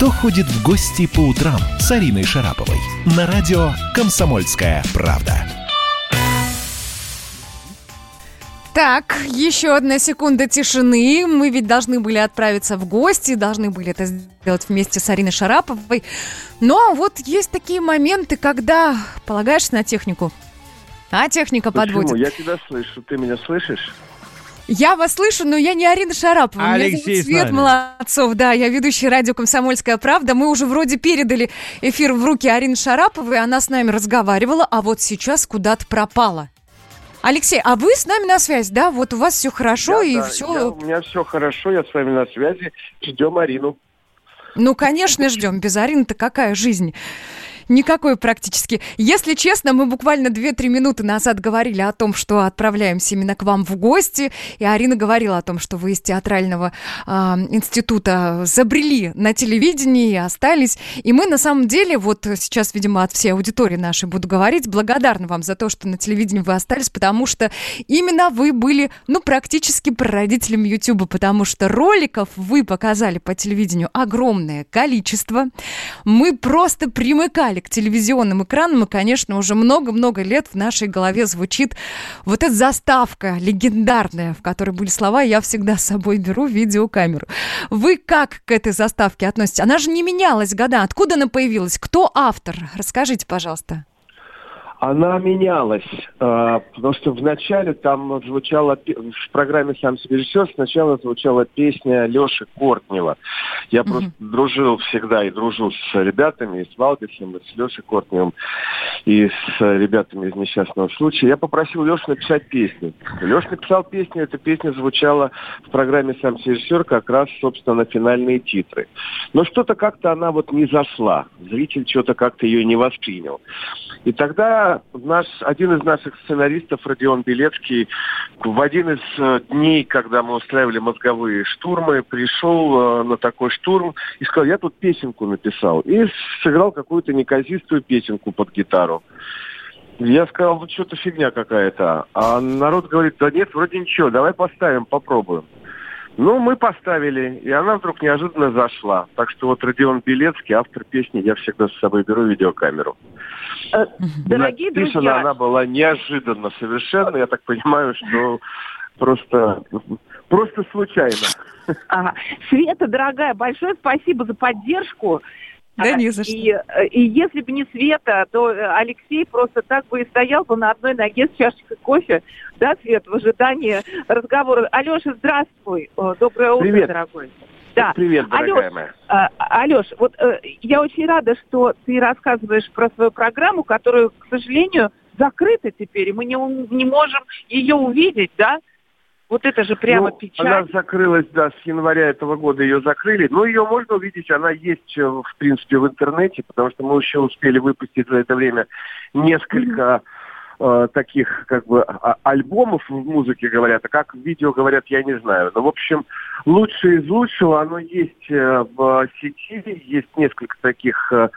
Кто ходит в гости по утрам с Ариной Шараповой? На радио «Комсомольская правда». Так, еще одна секунда тишины. Мы ведь должны были отправиться в гости, должны были это сделать вместе с Ариной Шараповой. Но вот есть такие моменты, когда полагаешься на технику, а техника Почему? подводит. Я тебя слышу. Ты меня слышишь? Я вас слышу, но я не Арина Шарапова. Меня Алексей зовут с Свет. Молодцов, да, я ведущий радио «Комсомольская правда». Мы уже вроде передали эфир в руки Арины Шараповой, она с нами разговаривала, а вот сейчас куда-то пропала. Алексей, а вы с нами на связь, да? Вот у вас все хорошо Да, и да, все... я- у меня все хорошо, я с вами на связи. Ждем Арину. Ну, конечно, ждем. Без Арины-то какая жизнь? Никакой практически. Если честно, мы буквально 2-3 минуты назад говорили о том, что отправляемся именно к вам в гости. И Арина говорила о том, что вы из театрального а, института забрели на телевидении и остались. И мы на самом деле, вот сейчас, видимо, от всей аудитории нашей буду говорить, благодарны вам за то, что на телевидении вы остались, потому что именно вы были, ну, практически прародителем Ютуба, потому что роликов вы показали по телевидению огромное количество. Мы просто примыкали к телевизионным экранам, и, конечно, уже много-много лет в нашей голове звучит вот эта заставка легендарная, в которой были слова «Я всегда с собой беру видеокамеру». Вы как к этой заставке относитесь? Она же не менялась года. Откуда она появилась? Кто автор? Расскажите, пожалуйста. Она менялась, э, потому что вначале там звучала, в программе «Сам себе режиссер» сначала звучала песня Леши Кортнева. Я просто дружил всегда и дружу с ребятами, и с Валдисом, и с Лешей Кортневым, и с ребятами из «Несчастного случая». Я попросил Лешу написать песню. Леша написал песню, эта песня звучала в программе «Сам себе режиссер» как раз, собственно, на финальные титры. Но что-то как-то она вот не зашла. Зритель что-то как-то ее не воспринял. И тогда наш, один из наших сценаристов, Родион Белецкий, в один из э, дней, когда мы устраивали мозговые штурмы, пришел э, на такой штурм и сказал, я тут песенку написал. И сыграл какую-то неказистую песенку под гитару. Я сказал, ну что-то фигня какая-то. А народ говорит, да нет, вроде ничего, давай поставим, попробуем. Ну, мы поставили, и она вдруг неожиданно зашла. Так что вот Родион Белецкий, автор песни «Я всегда с собой беру видеокамеру». Э, Дорогие Написана друзья, она была неожиданно совершенно. Я так понимаю, что просто, просто случайно. ага. Света, дорогая, большое спасибо за поддержку. Да А, не за что. И, э, и если бы не Света, то э, Алексей просто так бы и стоял бы на одной ноге с чашечкой кофе, да, Свет, в ожидании разговора. Алеша, здравствуй. Э, Доброе утро, Привет. дорогой. Да. Привет, дорогая Алёш, моя. А, Алеш, вот э, я очень рада, что ты рассказываешь про свою программу, которую, к сожалению, закрыта теперь, и мы не, не можем ее увидеть, да? Вот это же прямо Ну, печаль. Она закрылась, да, с января этого года ее закрыли. Но ее можно увидеть, она есть, э, в принципе, в интернете, потому что мы еще успели выпустить за это время несколько э, таких, как бы, а- альбомов в музыке говорят, а как в видео говорят, я не знаю. Но, в общем, лучшее из лучшего, оно есть э, в сети, есть несколько таких э,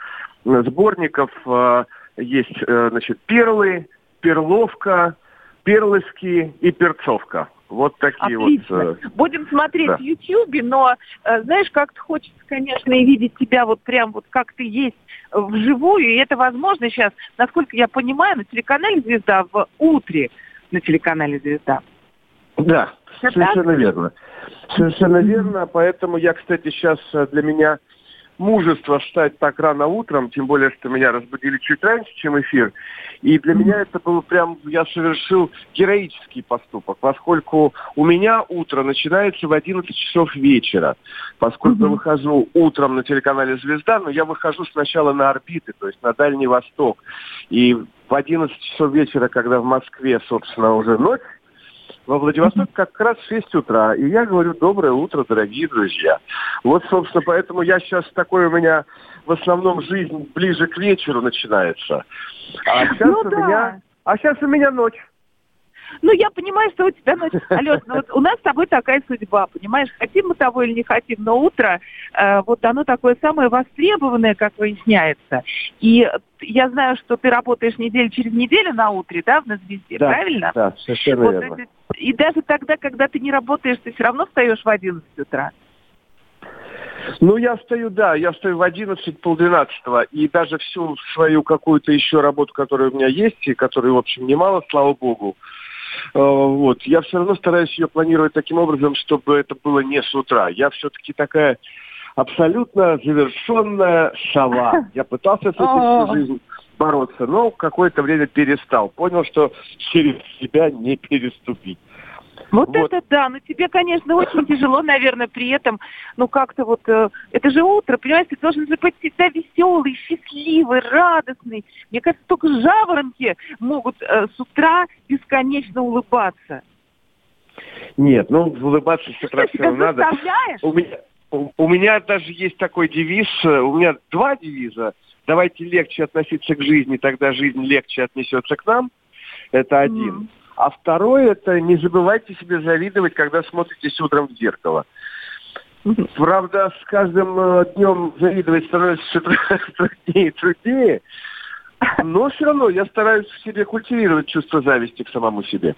сборников, э, есть, э, значит, перлы, перловка, перловский и перцовка. Вот такие Отлично. вот. э, Будем смотреть да. в Ютьюбе, но, э, знаешь, как-то хочется, конечно, и видеть тебя вот прям вот как ты есть э, вживую, и это возможно сейчас, насколько я понимаю, на телеканале «Звезда» в утре на телеканале «Звезда». Да, Всё совершенно верно. Совершенно верно. Поэтому я, кстати, сейчас для меня мужество встать так рано утром, тем более, что меня разбудили чуть раньше, чем эфир. И для меня это был прям, я совершил героический поступок, поскольку у меня утро начинается в 11 часов вечера. Поскольку я выхожу утром на телеканале «Звезда», но я выхожу сначала на орбиты, то есть на Дальний Восток. И в 11 часов вечера, когда в Москве, собственно, уже ночь, во Владивосток как раз в 6 утра. И я говорю, доброе утро, дорогие друзья. Вот, собственно, поэтому я сейчас такой у меня в основном жизнь ближе к вечеру начинается. А сейчас Ну у да. меня... А сейчас у меня ночь. Ну, я понимаю, что у тебя ночь... Алеш, ну вот у нас с тобой такая судьба, понимаешь? Хотим мы того или не хотим, но утро, э, вот оно такое самое востребованное, как выясняется. И я знаю, что ты работаешь неделю через неделю на утре, да, в «На звезде», Да, правильно? Да, совершенно Вот верно. это- и даже тогда, когда ты не работаешь, ты все равно встаешь в 11 утра. Ну, я встаю, да, я встаю в 11, полдвенадцатого, и даже всю свою какую-то еще работу, которая у меня есть, и которой, в общем, немало, слава богу, э, вот, я все равно стараюсь ее планировать таким образом, чтобы это было не с утра. Я все-таки такая абсолютно завершенная сова. Я пытался с этим всю жизнь бороться, но какое-то время перестал. Понял, что через себя не переступить. Вот, вот это да, но тебе, конечно, очень тяжело, наверное, при этом, ну как-то вот, э, это же утро, понимаешь, ты должен быть всегда веселый, счастливый, радостный. Мне кажется, только жаворонки могут э, с утра бесконечно улыбаться. Нет, ну улыбаться с утра все равно надо. У меня, у, у меня даже есть такой девиз, э, у меня два девиза. Давайте легче относиться к жизни, тогда жизнь легче отнесется к нам. Это один. Mm. А второе, это не забывайте себе завидовать, когда смотритесь утром в зеркало. Правда, с каждым э, днем завидовать становится все труднее и труднее, но все равно я стараюсь в себе культивировать чувство зависти к самому себе.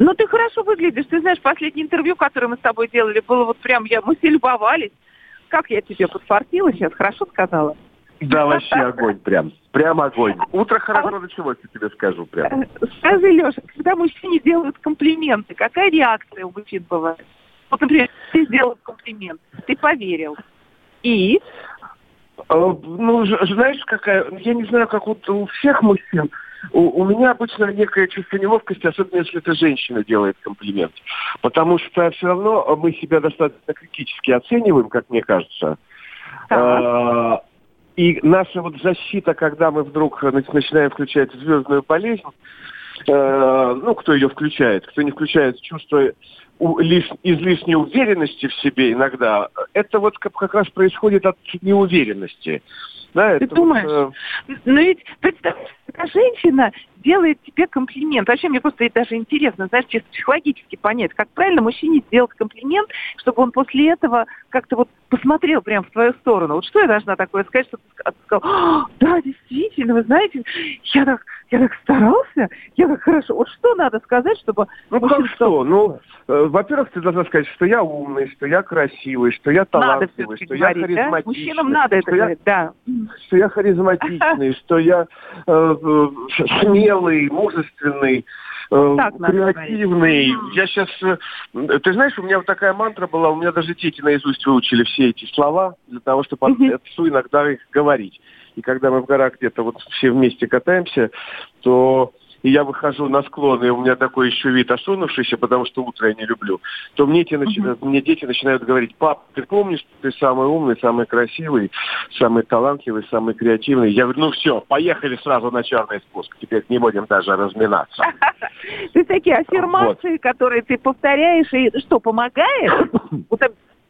Ну, ты хорошо выглядишь. Ты знаешь, последнее интервью, которое мы с тобой делали, было вот прям, я, мы все любовались. Как я тебе подфартила сейчас, хорошо сказала? Да, вообще огонь прям. Прям огонь. Утро хорошо а вот, началось, я тебе скажу прям. Э, скажи, Леша, когда мужчине делают комплименты, какая реакция у мужчин бывает? Вот, например, ты сделал комплимент, ты поверил. И? А, ну, знаешь, какая... Я не знаю, как вот у всех мужчин. У, у меня обычно некое чувство неловкости, особенно если это женщина делает комплимент. Потому что все равно мы себя достаточно критически оцениваем, как мне кажется. А, и наша вот защита, когда мы вдруг начинаем включать звездную болезнь, э, ну, кто ее включает, кто не включает чувство лиш, излишней уверенности в себе иногда, это вот как, как раз происходит от неуверенности. Да, Ты думаешь? Вот, э... Но ведь представь, женщина делает тебе комплимент. Вообще мне просто это даже интересно, знаешь, чисто психологически понять, как правильно мужчине сделать комплимент, чтобы он после этого как-то вот посмотрел прямо в твою сторону. Вот что я должна такое сказать, чтобы ты сказал, «А, да, действительно, вы знаете, я так, я так старался, я так хорошо. Вот что надо сказать, чтобы... Ну, как что? Ну, э, во-первых, ты должна сказать, что я умный, что я красивый, что я талантливый, что говорить, я харизматичный. Да? Мужчинам надо это говорить, да. Что я харизматичный, что я э, э смелый, мужественный, э, так креативный. Я сейчас... Э, ты знаешь, у меня вот такая мантра была, у меня даже дети наизусть выучили все эти слова для того, чтобы отцу иногда их говорить. И когда мы в горах где-то вот все вместе катаемся, то и я выхожу на склон, и у меня такой еще вид осунувшийся, потому что утро я не люблю, то мне, те, начинают, uh-huh. мне дети начинают говорить, пап, ты помнишь, ты самый умный, самый красивый, самый талантливый, самый креативный? Я говорю, ну все, поехали сразу на черный спуск, теперь не будем даже разминаться. Ты такие аффирмации, которые ты повторяешь, и что, помогает?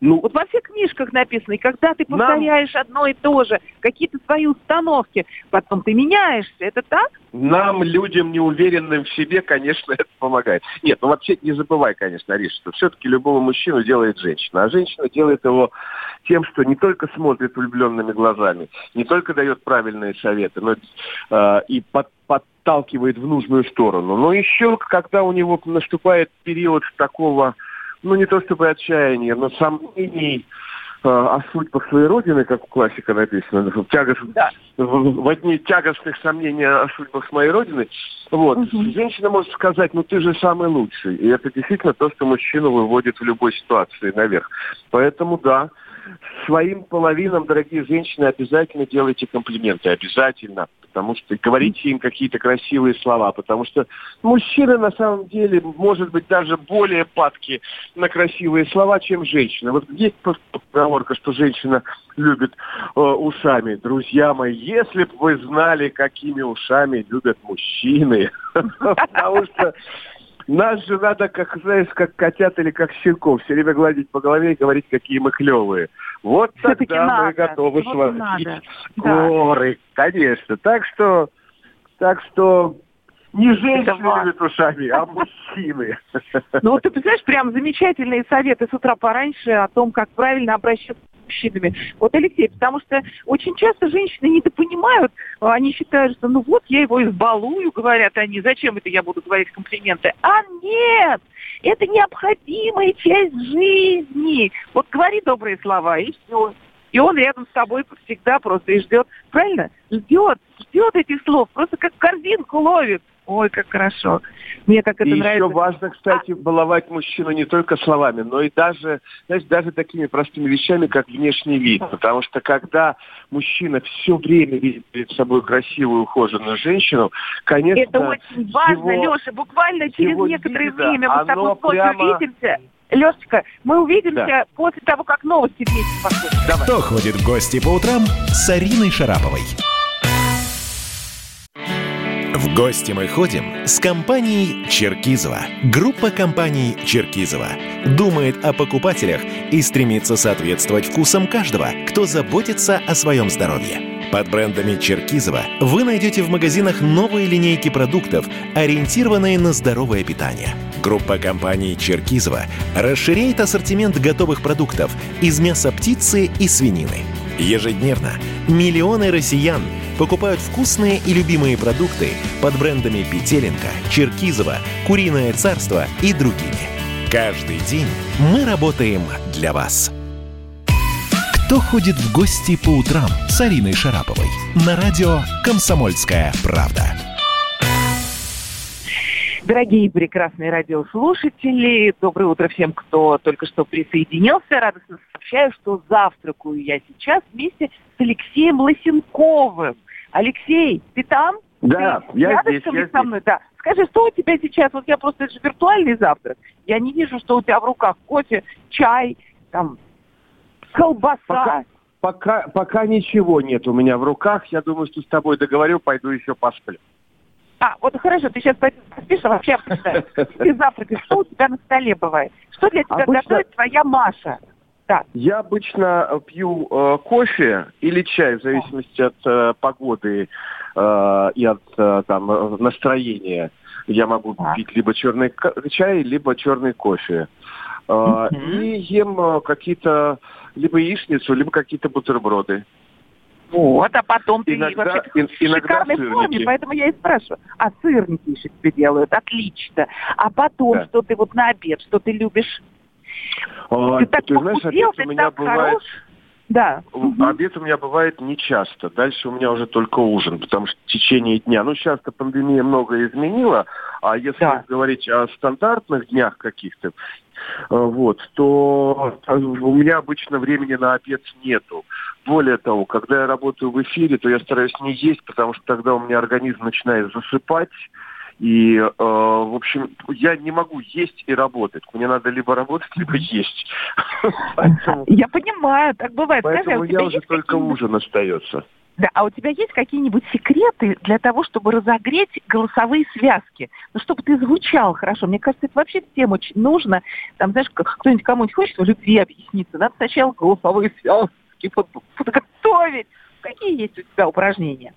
Ну, вот во всех книжках написано, и когда ты повторяешь нам... одно и то же, какие-то свои установки, потом ты меняешься, это так? Нам, людям неуверенным в себе, конечно, это помогает. Нет, ну вообще не забывай, конечно, Ариша, что все-таки любого мужчину делает женщина, а женщина делает его тем, что не только смотрит влюбленными глазами, не только дает правильные советы, но э, и под, подталкивает в нужную сторону, но еще когда у него наступает период такого ну не то чтобы отчаяние, но сомнений э, о судьбах своей родины, как у классика написано, тягош... да. в, в одни тягостных сомнений о судьбах моей родины, вот, угу. женщина может сказать, ну ты же самый лучший. И это действительно то, что мужчину выводит в любой ситуации наверх. Поэтому да, своим половинам, дорогие женщины, обязательно делайте комплименты, обязательно потому что говорите им какие-то красивые слова, потому что мужчины на самом деле, может быть, даже более падки на красивые слова, чем женщина. Вот есть поговорка, что женщина любит э, ушами. Друзья мои, если бы вы знали, какими ушами любят мужчины, потому что нас же надо, как, знаешь, как котят или как щенков, все время гладить по голове и говорить, какие мы клевые. Вот тогда надо. мы готовы вот сводить горы, да. конечно. Так что, так что не женщины любят ушами, а мужчины. Ну вот ты представляешь, прям замечательные советы с утра пораньше о том, как правильно обращаться мужчинами. Вот, Алексей, потому что очень часто женщины недопонимают, они считают, что ну вот я его избалую, говорят они, зачем это я буду говорить комплименты? А нет! Это необходимая часть жизни. Вот говори добрые слова, и все. И он рядом с тобой всегда просто и ждет, правильно? Ждет, ждет этих слов, просто как корзинку ловит. Ой, как хорошо. Мне как это и нравится. еще важно, кстати, баловать мужчину не только словами, но и даже, знаешь, даже такими простыми вещами, как внешний вид. Потому что когда мужчина все время видит перед собой красивую, ухоженную женщину, конечно... Это очень важно, его, Леша. Буквально через некоторое видно, время мы с тобой прямо... увидимся. Лешечка, мы увидимся Да. после того, как новости вместе послушаем. Кто ходит в гости по утрам с Ариной Шараповой? В гости мы ходим с компанией Черкизова. Группа компаний Черкизова думает о покупателях и стремится соответствовать вкусам каждого, кто заботится о своем здоровье. Под брендами Черкизова вы найдете в магазинах новые линейки продуктов, ориентированные на здоровое питание. Группа компаний Черкизова расширяет ассортимент готовых продуктов из мяса птицы и свинины. Ежедневно миллионы россиян покупают вкусные и любимые продукты под брендами Петеленко, Черкизова, Куриное царство и другими. Каждый день мы работаем для вас. Кто ходит в гости по утрам с Ариной Шараповой? На радио «Комсомольская правда». Дорогие прекрасные радиослушатели, доброе утро всем, кто только что присоединился. Радостно сообщаю, что завтракаю я сейчас вместе с Алексеем Лосенковым. Алексей, ты там? Да, ты я рядышком здесь, я ли со мной? Да. Скажи, что у тебя сейчас? Вот я просто, это же виртуальный завтрак. Я не вижу, что у тебя в руках кофе, чай, там, колбаса. Пока- Пока, пока ничего нет у меня в руках. Я думаю, что с тобой договорю, пойду еще посплю. А, вот хорошо, ты сейчас поспишь, а вообще обсуждаем. Ты завтракаешь, что у тебя на столе бывает? Что для тебя Обычно- готовит твоя Маша? Так, Я обычно э, пью э, кофе или чай, в зависимости от э, погоды э, и от э, там, э, настроения. Я могу Так. пить либо черный чай, либо черный кофе. Э, Мгм. И ем э, какие-то либо яичницу, либо какие-то бутерброды. вот, а потом ты Иногда- вообще ин- в шикарной сырники. форме, поэтому я и спрашиваю. А сырники еще тебе делают, отлично. А потом, Да. что ты вот на обед, что ты любишь? А, ты так ты знаешь, похудел, обед у ты меня так бывает... хорош. Да. Обед у меня бывает не часто. Дальше у меня уже только ужин, потому что в течение дня. Ну, сейчас-то пандемия многое изменила, а если Да. говорить о стандартных днях каких-то, э, вот, то э, у меня обычно времени на обед нету. Более того, когда я работаю в эфире, то я стараюсь не есть, потому что тогда у меня организм начинает засыпать. И, э, в общем, я не могу есть и работать. Мне надо либо работать, либо есть. Я понимаю, так бывает. А Поэтому у уже только ужин остается. Да, а у тебя есть какие-нибудь секреты для того, чтобы разогреть голосовые связки? Ну, чтобы ты звучал хорошо. Мне кажется, это вообще всем очень нужно. Там, знаешь, кто-нибудь кому-нибудь хочет в любви объясниться, надо сначала голосовые связки под- подготовить. Какие есть у тебя упражнения?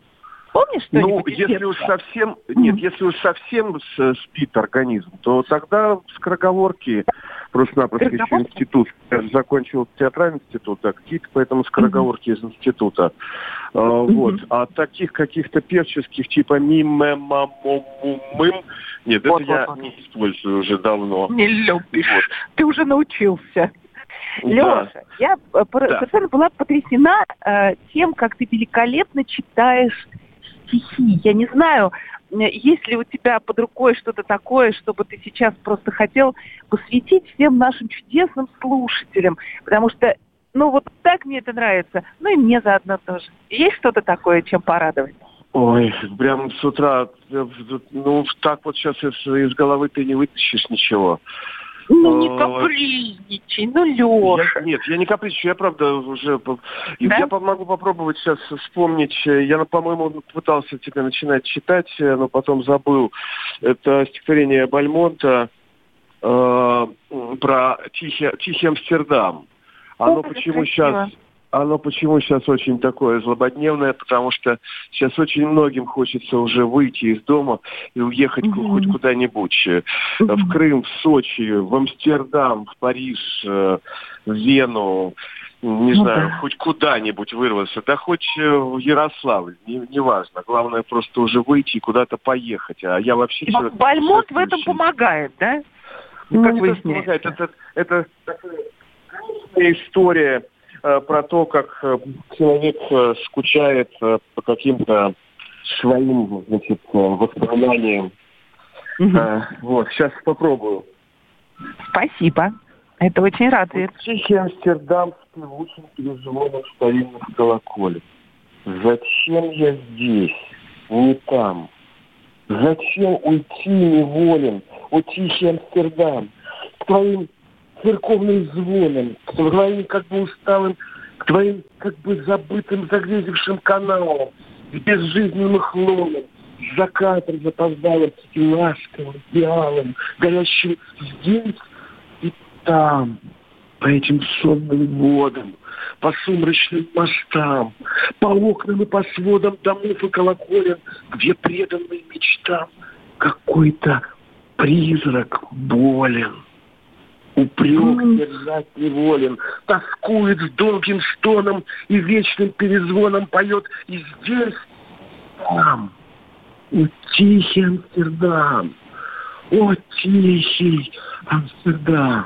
Помнишь Ну, что-нибудь? из если уж совсем, нет, Мгм. если уж совсем с- спит организм, то тогда скороговорки просто-напросто еще институт. Я же закончил театральный институт, а какие-то поэтому скороговорки из института. А, Вот. А таких каких-то певческих, типа мим, мем, мам, мом, мум, мым, нет, Вот, это я вот, вот. не использую уже давно. Не любишь. Вот. Ты уже научился. Да. Леша, я э, Да. совершенно была потрясена э, тем, как ты великолепно читаешь стихи. Я не знаю, э, есть ли у тебя под рукой что-то такое, чтобы ты сейчас просто хотел посвятить всем нашим чудесным слушателям, потому что ну вот так мне это нравится, ну и мне заодно тоже. Есть что-то такое, чем порадовать? Ой, прям с утра, э, ну, так вот сейчас из, из головы ты не вытащишь ничего. Ну не Ой. капризничай, ну Леша. Я- нет, я не капризничаю, я правда уже... Да? Я могу попробовать сейчас вспомнить. э, Я, по-моему, пытался тебе начинать читать, э, но потом забыл. Это стихотворение Бальмонта э, про Тихий, Тихий Амстердам. Оно О, почему красиво. Оно почему сейчас очень такое злободневное, потому что сейчас очень многим хочется уже выйти из дома и уехать Мгм. хоть куда-нибудь. э, В Крым, в Сочи, в Амстердам, в Париж, э, в Вену, не Ну знаю, да. хоть куда-нибудь вырваться, да хоть э, в Ярославль, не- неважно. Главное просто уже выйти и куда-то поехать. А я вообще... Человек Бальмонт в этом помогает, да? Ну, как не то, что выясняется. помогает, это, это такая грустная история про то, как э, человек э, скучает э, по каким-то своим значит, э, воспоминаниям. Э, вот, сейчас попробую. Спасибо. Это очень радует. Тихий Амстердам с певучим перезвоном старинных колоколем. Зачем я здесь, не там? Зачем уйти неволен, о тихий Амстердам, к твоим церковным звонам, к твоим как бы усталым, к твоим как бы забытым, загрезившим каналам, к безжизненным с закатом запоздалым, и ласковым, вялым, горящим здесь и там, по этим сонным водам, по сумрачным мостам, по окнам и по сводам домов и колоколен, где преданный мечтам какой-то призрак болен. Упрек держать неволен, тоскует с долгим стоном и вечным перезвоном поет и здесь, там, о, тихий Амстердам, о, тихий Амстердам.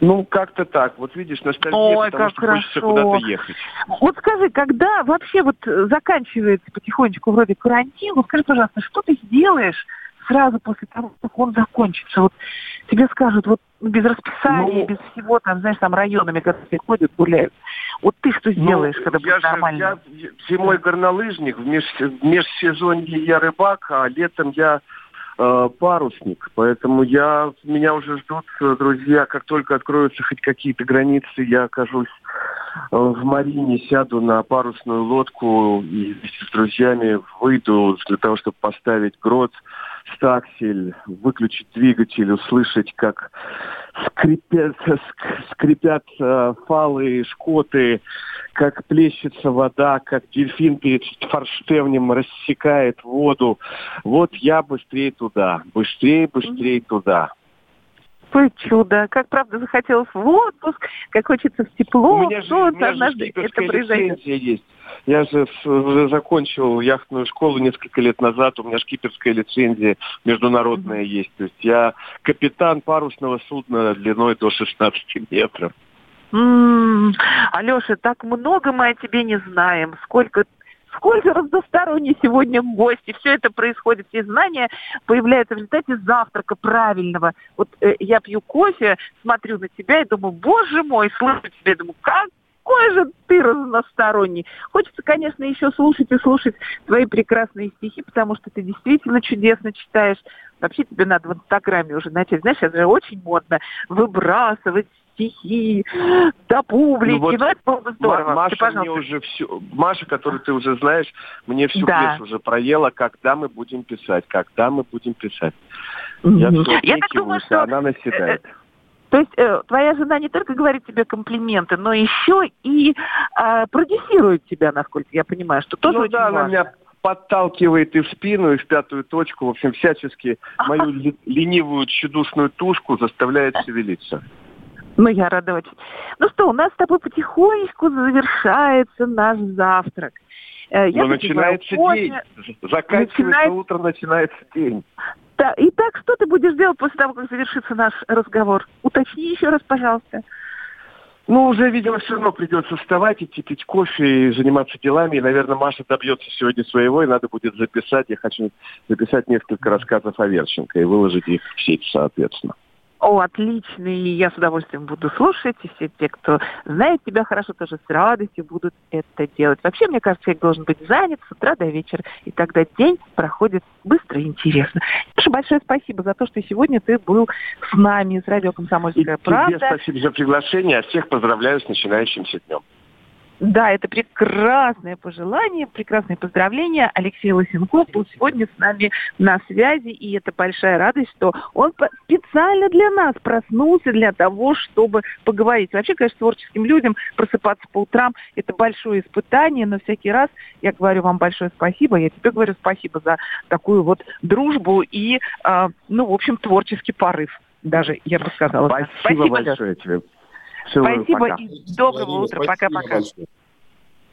Ну, как-то так. Вот видишь, ностальгия, Ой, потому как что хочется хорошо. куда-то ехать. Вот скажи, когда вообще вот заканчивается потихонечку вроде карантин, вот скажи, пожалуйста, что ты сделаешь сразу после того, как он закончится? Вот тебе скажут, вот ну, без расписания, Ну, без всего, там, знаешь, там районами, когда все ходят, гуляют. Вот ты что сделаешь, Ну, когда я будет же- нормально? я зимой горнолыжник, в, меж, в межсезонье я рыбак, а летом я э, парусник. Поэтому я, меня уже ждут э, друзья, как только откроются хоть какие-то границы, я окажусь э, в Марине, сяду на парусную лодку и вместе с друзьями выйду для того, чтобы поставить грот, стаксель, выключить двигатель, услышать, как скрипят, ск- скрипят э, фалы, шкоты, как плещется вода, как дельфин перед форштевнем рассекает воду. Вот я быстрее туда, быстрее, быстрее туда. Ой, чудо. Как правда захотелось в отпуск, как хочется в тепло, У меня же, у меня же однажды это шкиперская произойдет. лицензия есть. Я же закончил яхтную школу несколько лет назад. У меня шкиперская лицензия международная есть. То есть я капитан парусного судна длиной до 16 метров. Алеша, так много мы о тебе не знаем. Сколько Сколько разносторонне сегодня гости. Все это происходит, все знания появляются в результате завтрака правильного. Вот э, я пью кофе, смотрю на тебя и думаю, боже мой, слышу тебя, и думаю, какой же ты разносторонний. Хочется, конечно, еще слушать и слушать твои прекрасные стихи, потому что ты действительно чудесно читаешь. Вообще тебе надо в Инстаграме уже начать, знаешь, это же очень модно, выбрасывать стихи до публики. Ну Ну, вот это было бы здорово. Ты, Маша мне пожалуйста, уже все, Маша, которую ты уже знаешь, мне всю Да. пьесу уже проела, когда мы будем писать, когда мы будем писать. Я все Я так думаю, что она наседает. То есть э, твоя жена не только говорит тебе комплименты, но еще и э, продюсирует тебя, насколько я понимаю, что тоже ну очень да, она важно. меня подталкивает и в спину, и в пятую точку. В общем, всячески мою ленивую тщедушную тушку заставляет шевелиться. Ну, я рада очень. Ну что, у нас с тобой потихонечку завершается наш завтрак. Э, я Но попиваю начинается кофе. день. Заканчивается Начинается- утро, начинается день. Да, Итак, что ты будешь делать после того, как завершится наш разговор? Уточни еще раз, пожалуйста. Ну, уже, видимо, все равно придется вставать, идти пить кофе и заниматься делами. И, наверное, Маша добьется сегодня своего, и надо будет записать. Я хочу записать несколько рассказов о Верченко и выложить их в сеть, соответственно. О, отлично, и я с удовольствием буду слушать, и все те, кто знает тебя хорошо, тоже с радостью будут это делать. Вообще, мне кажется, человек должен быть занят с утра до вечера, и тогда день проходит быстро и интересно. Саша, большое спасибо за то, что сегодня ты был с нами, с радио И «Комсомольская тебе правда». спасибо за приглашение, а всех поздравляю с начинающимся днем. Да, это прекрасное пожелание, прекрасное поздравление. Алексей Лосенков был сегодня с нами на связи, и это большая радость, что он специально для нас проснулся для того, чтобы поговорить. Вообще, конечно, творческим людям просыпаться по утрам – это большое испытание, но всякий раз я говорю вам большое спасибо, я тебе говорю спасибо за такую вот дружбу и, а, ну, в общем, творческий порыв даже, я бы сказала. Спасибо, Лёш. большое тебе. Целую, Спасибо пока. и доброго Владимир, утра. Пока-пока.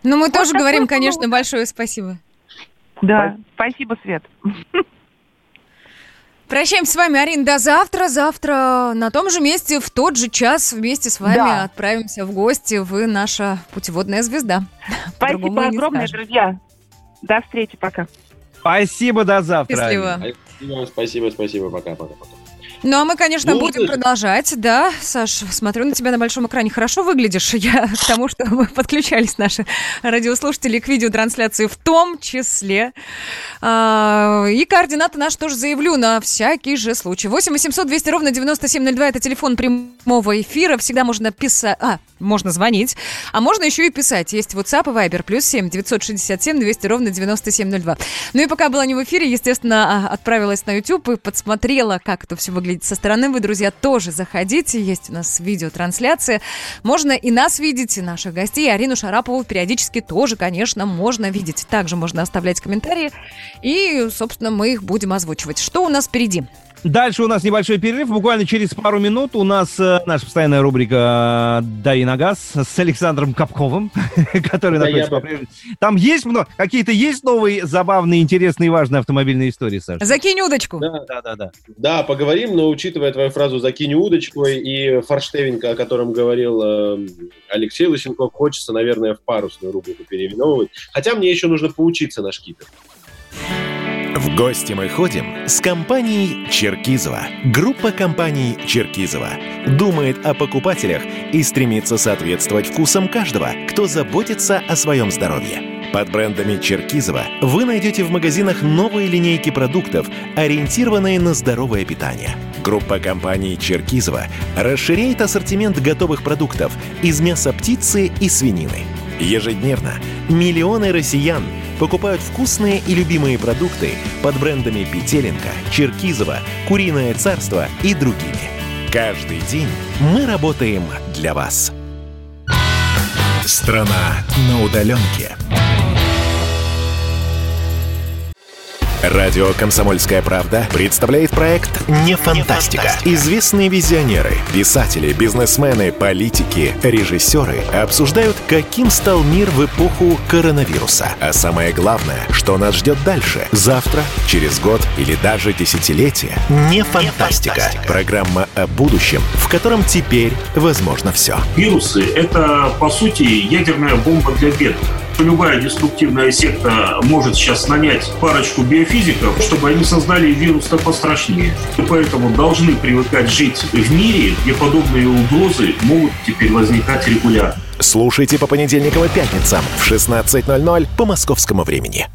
Ну, мы тоже такой говорим, был. конечно, большое спасибо. Да, спасибо, Свет. Прощаемся с вами, Арин, до завтра. Завтра на том же месте, в тот же час вместе с вами да. отправимся в гости. Вы наша путеводная звезда. Спасибо огромное, друзья. До встречи, пока. Спасибо, до завтра. Счастливо. Спасибо, спасибо, пока, пока, пока. Ну, а мы, конечно, ну, будем ты... продолжать, да. Саш, смотрю на тебя на большом экране, хорошо выглядишь. Я к тому, что мы подключались наши радиослушатели к видеотрансляции в том числе. А, и координаты наши тоже заявлю на всякий же случай. 8 800 200 ровно 9702 – это телефон прямого эфира. Всегда можно писать... А, можно звонить. А можно еще и писать. Есть WhatsApp и Viber. Плюс 7 967 200 ровно 9702. Ну и пока была не в эфире, естественно, а, отправилась на YouTube и подсмотрела, как это все выглядит со стороны. Вы, друзья, тоже заходите. Есть у нас видеотрансляция. Можно и нас видеть, и наших гостей. Арину Шарапову периодически тоже, конечно, можно видеть. Также можно оставлять комментарии. И, собственно, мы их будем озвучивать. Что у нас впереди? Дальше у нас небольшой перерыв. Буквально через пару минут у нас э, наша постоянная рубрика «Дави на газ» с Александром Капковым, который находится по Там есть много, какие-то есть новые, забавные, интересные, важные автомобильные истории, Саша? Закинь удочку. Да, да, да. Да, да поговорим, но учитывая твою фразу «закинь удочку» и форштевенька, о котором говорил э, Алексей Лысенков, хочется, наверное, в парусную рубрику переименовывать. Хотя мне еще нужно поучиться на шкипер. В гости мы ходим с компанией Черкизова. Группа компаний Черкизова думает о покупателях и стремится соответствовать вкусам каждого, кто заботится о своем здоровье. Под брендами Черкизова вы найдете в магазинах новые линейки продуктов, ориентированные на здоровое питание. Группа компаний Черкизова расширяет ассортимент готовых продуктов из мяса птицы и свинины. Ежедневно миллионы россиян – покупают вкусные и любимые продукты под брендами Петеленко, Черкизова, Куриное царство и другими. Каждый день мы работаем для вас. Страна на удаленке. Радио «Комсомольская правда» представляет проект «Не фантастика». Известные визионеры, писатели, бизнесмены, политики, режиссеры обсуждают, каким стал мир в эпоху коронавируса. А самое главное, что нас ждет дальше, завтра, через год или даже десятилетие. «Не фантастика». Программа о будущем, в котором теперь возможно все. Вирусы — это, по сути, ядерная бомба для бедных любая деструктивная секта может сейчас нанять парочку биофизиков, чтобы они создали вирус-то пострашнее. И поэтому должны привыкать жить в мире, где подобные угрозы могут теперь возникать регулярно. Слушайте по понедельникам и пятницам в 16.00 по московскому времени.